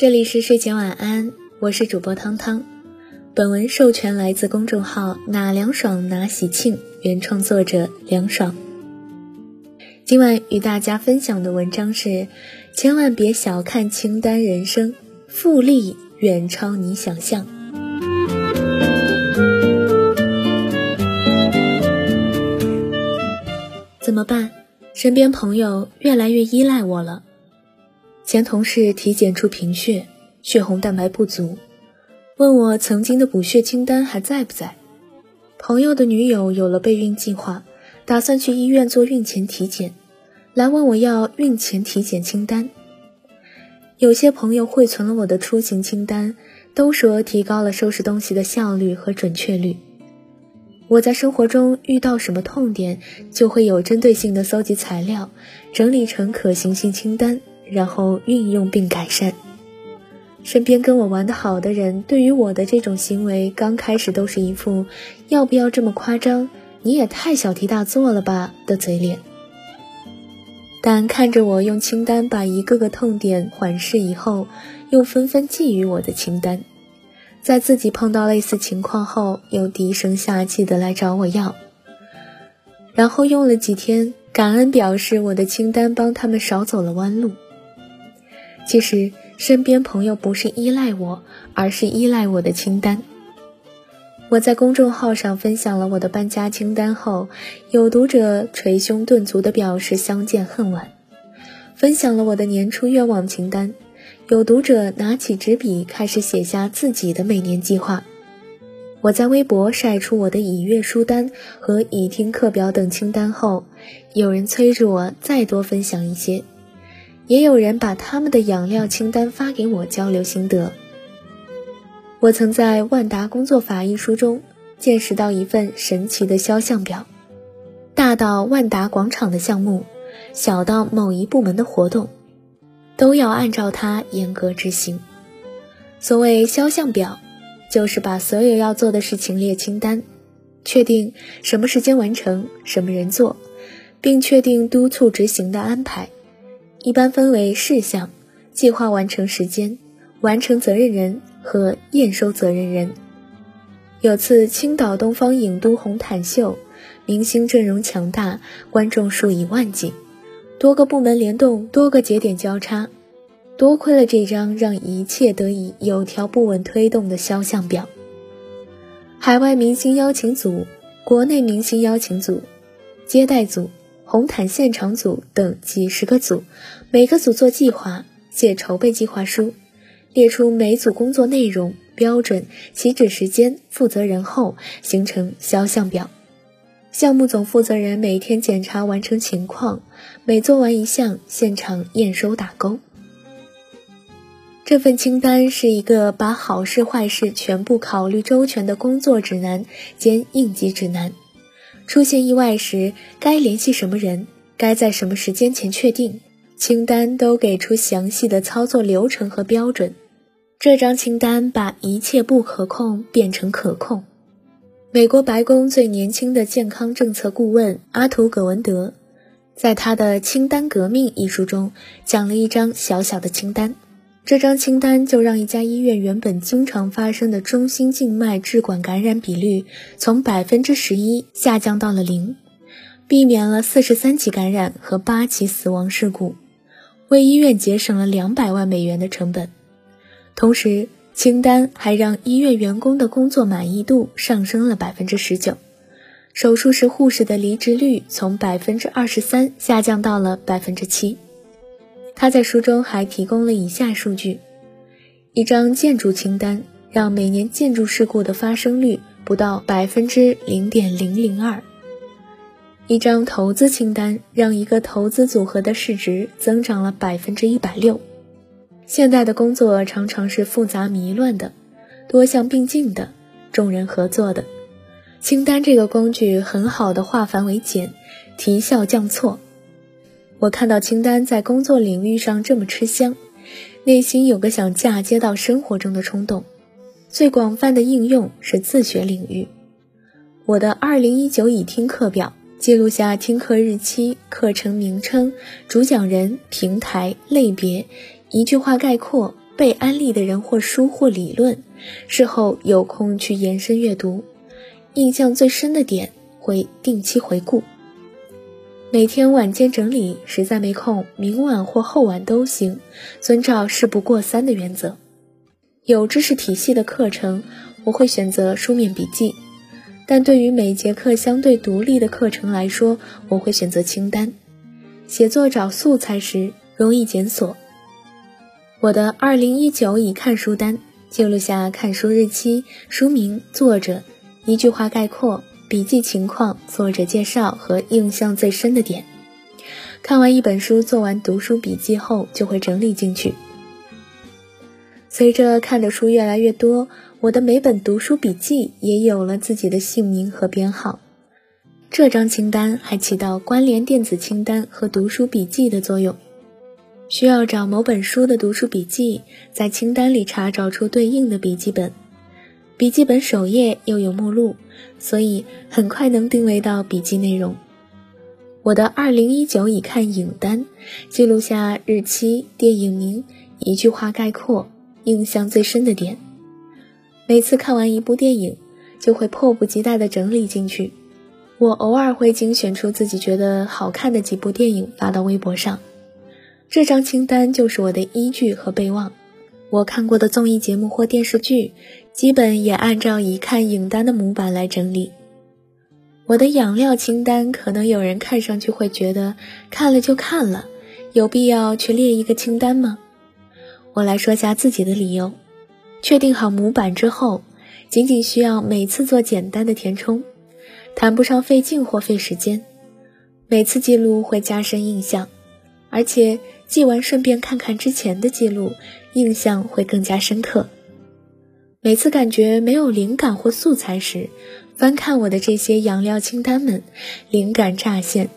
这里是睡前晚安，我是主播汤汤。本文授权来自公众号“哪凉爽哪喜庆”，原创作者凉爽。今晚与大家分享的文章是：千万别小看清单人生，复利远超你想象。怎么办？身边朋友越来越依赖我了。前同事体检出贫血，血红蛋白不足，问我曾经的补血清单还在不在。朋友的女友有了备孕计划，打算去医院做孕前体检，来问我要孕前体检清单。有些朋友汇存了我的出行清单，都说提高了收拾东西的效率和准确率。我在生活中遇到什么痛点，就会有针对性的搜集材料，整理成可行性清单。然后运用并改善。身边跟我玩的好的人，对于我的这种行为，刚开始都是一副“要不要这么夸张？你也太小题大做了吧”的嘴脸。但看着我用清单把一个个痛点缓释以后，又纷纷觊觎我的清单，在自己碰到类似情况后，又低声下气的来找我要。然后用了几天，感恩表示我的清单帮他们少走了弯路。其实，身边朋友不是依赖我，而是依赖我的清单。我在公众号上分享了我的搬家清单后，有读者捶胸顿足的表示相见恨晚；分享了我的年初愿望清单，有读者拿起纸笔开始写下自己的每年计划。我在微博晒出我的已阅书单和已听课表等清单后，有人催着我再多分享一些。也有人把他们的养料清单发给我交流心得。我曾在《万达工作法》一书中见识到一份神奇的肖像表，大到万达广场的项目，小到某一部门的活动，都要按照它严格执行。所谓肖像表，就是把所有要做的事情列清单，确定什么时间完成，什么人做，并确定督促执行的安排。一般分为事项、计划完成时间、完成责任人和验收责任人。有次青岛东方影都红毯秀，明星阵容强大，观众数以万计，多个部门联动，多个节点交叉，多亏了这张让一切得以有条不紊推动的肖像表。海外明星邀请组、国内明星邀请组、接待组。红毯现场组等几十个组，每个组做计划，写筹备计划书，列出每组工作内容、标准、起止时间、负责人后，形成肖像表。项目总负责人每天检查完成情况，每做完一项，现场验收打勾。这份清单是一个把好事坏事全部考虑周全的工作指南兼应急指南。出现意外时，该联系什么人？该在什么时间前确定？清单都给出详细的操作流程和标准。这张清单把一切不可控变成可控。美国白宫最年轻的健康政策顾问阿图·葛文德，在他的《清单革命》一书中，讲了一张小小的清单。这张清单就让一家医院原本经常发生的中心静脉置管感染比率从百分之十一下降到了零，避免了四十三起感染和八起死亡事故，为医院节省了两百万美元的成本。同时，清单还让医院员工的工作满意度上升了百分之十九，手术室护士的离职率从百分之二十三下降到了百分之七。他在书中还提供了以下数据：一张建筑清单让每年建筑事故的发生率不到百分之零点零零二；一张投资清单让一个投资组合的市值增长了百分之一百六。现代的工作常常是复杂迷乱的，多项并进的，众人合作的。清单这个工具很好的化繁为简，提效降错。我看到清单在工作领域上这么吃香，内心有个想嫁接到生活中的冲动。最广泛的应用是自学领域。我的二零一九已听课表记录下听课日期、课程名称、主讲人、平台、类别，一句话概括，被安利的人或书或理论，事后有空去延伸阅读，印象最深的点会定期回顾。每天晚间整理，实在没空，明晚或后晚都行，遵照事不过三的原则。有知识体系的课程，我会选择书面笔记；但对于每节课相对独立的课程来说，我会选择清单。写作找素材时容易检索。我的二零一九已看书单，记录下看书日期、书名、作者，一句话概括。笔记情况、作者介绍和印象最深的点。看完一本书，做完读书笔记后，就会整理进去。随着看的书越来越多，我的每本读书笔记也有了自己的姓名和编号。这张清单还起到关联电子清单和读书笔记的作用。需要找某本书的读书笔记，在清单里查找出对应的笔记本。笔记本首页又有目录，所以很快能定位到笔记内容。我的二零一九已看影单，记录下日期、电影名，一句话概括，印象最深的点。每次看完一部电影，就会迫不及待地整理进去。我偶尔会精选出自己觉得好看的几部电影发到微博上，这张清单就是我的依据和备忘。我看过的综艺节目或电视剧。基本也按照已看影单的模板来整理。我的养料清单，可能有人看上去会觉得看了就看了，有必要去列一个清单吗？我来说下自己的理由。确定好模板之后，仅仅需要每次做简单的填充，谈不上费劲或费时间。每次记录会加深印象，而且记完顺便看看之前的记录，印象会更加深刻。每次感觉没有灵感或素材时，翻看我的这些养料清单们，灵感乍现。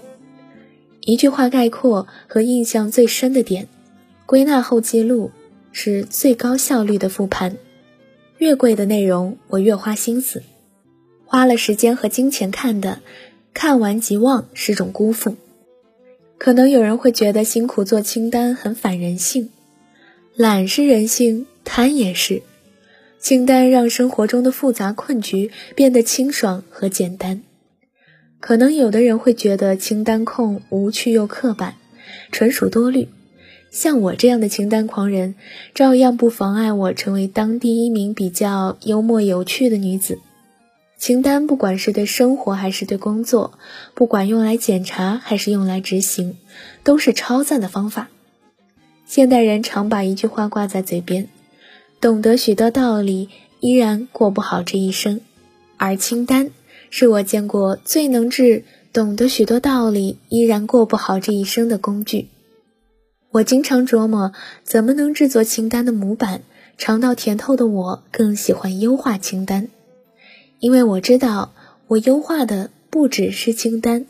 一句话概括和印象最深的点，归纳后记录，是最高效率的复盘。越贵的内容，我越花心思，花了时间和金钱看的，看完即忘是种辜负。可能有人会觉得辛苦做清单很反人性，懒是人性，贪也是。清单让生活中的复杂困局变得清爽和简单。可能有的人会觉得清单控无趣又刻板，纯属多虑。像我这样的清单狂人，照样不妨碍我成为当地一名比较幽默有趣的女子。清单不管是对生活还是对工作，不管用来检查还是用来执行，都是超赞的方法。现代人常把一句话挂在嘴边。懂得许多道理，依然过不好这一生，而清单是我见过最能治懂得许多道理依然过不好这一生的工具。我经常琢磨怎么能制作清单的模板。尝到甜头的我更喜欢优化清单，因为我知道我优化的不只是清单，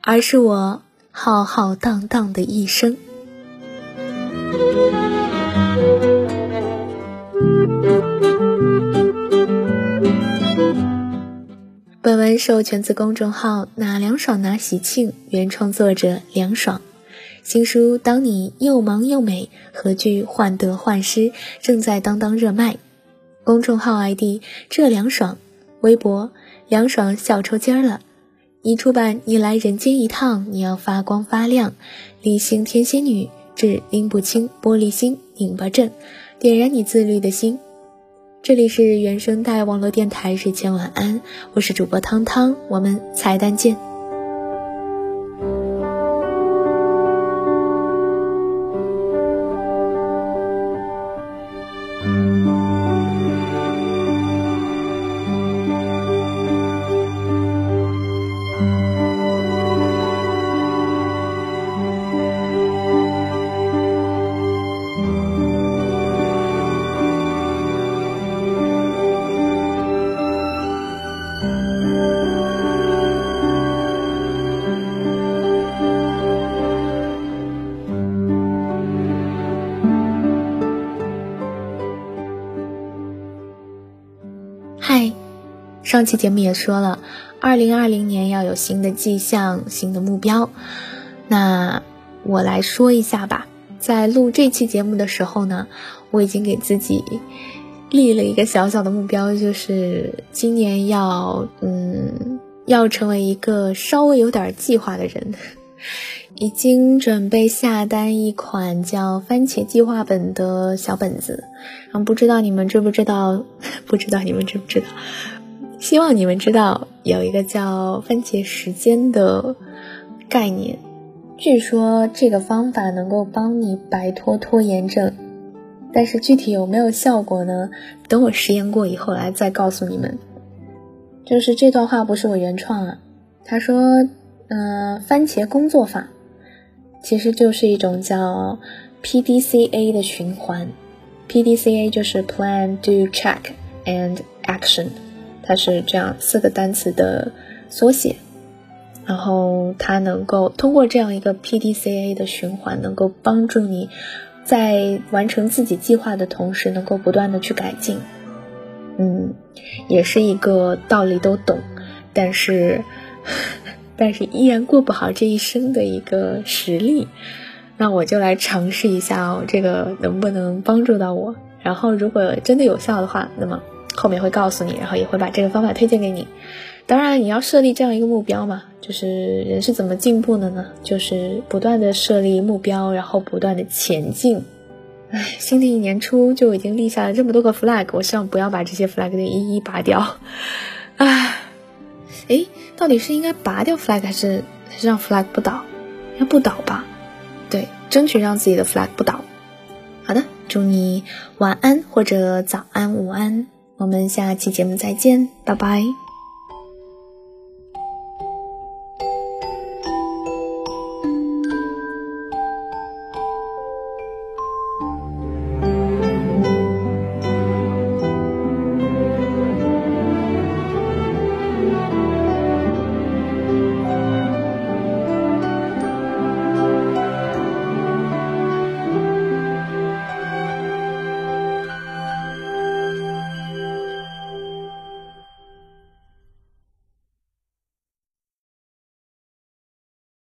而是我浩浩荡荡的一生。本文授权自公众号“哪凉爽哪喜庆”，原创作者凉爽。新书《当你又忙又美》何惧患得患失，正在当当热卖。公众号 ID：这凉爽，微博：凉爽笑抽筋儿了。已出版，你来人间一趟，你要发光发亮。理性天蝎女，治拎不清玻璃心，拧巴症，点燃你自律的心。这里是原声带网络电台，睡前晚安，我是主播汤汤，我们彩蛋见。上期节目也说了，二零二零年要有新的迹象、新的目标。那我来说一下吧。在录这期节目的时候呢，我已经给自己立了一个小小的目标，就是今年要嗯要成为一个稍微有点计划的人。已经准备下单一款叫《番茄计划本》的小本子，然后不知道你们知不知道？不知道你们知不知道？希望你们知道有一个叫番茄时间的概念。据说这个方法能够帮你摆脱拖延症，但是具体有没有效果呢？等我实验过以后来再告诉你们。就是这段话不是我原创啊，他说：“嗯，番茄工作法。”其实就是一种叫 PDCA 的循环，PDCA 就是 Plan、Do、Check and Action，它是这样四个单词的缩写。然后它能够通过这样一个 PDCA 的循环，能够帮助你在完成自己计划的同时，能够不断的去改进。嗯，也是一个道理都懂，但是。但是依然过不好这一生的一个实力，那我就来尝试一下哦，这个能不能帮助到我？然后如果真的有效的话，那么后面会告诉你，然后也会把这个方法推荐给你。当然，你要设立这样一个目标嘛，就是人是怎么进步的呢？就是不断的设立目标，然后不断的前进。唉，新的一年初就已经立下了这么多个 flag，我希望不要把这些 flag 的一一拔掉。唉。哎，到底是应该拔掉 flag 还是还是让 flag 不倒？要不倒吧？对，争取让自己的 flag 不倒。好的，祝你晚安或者早安、午安。我们下期节目再见，拜拜。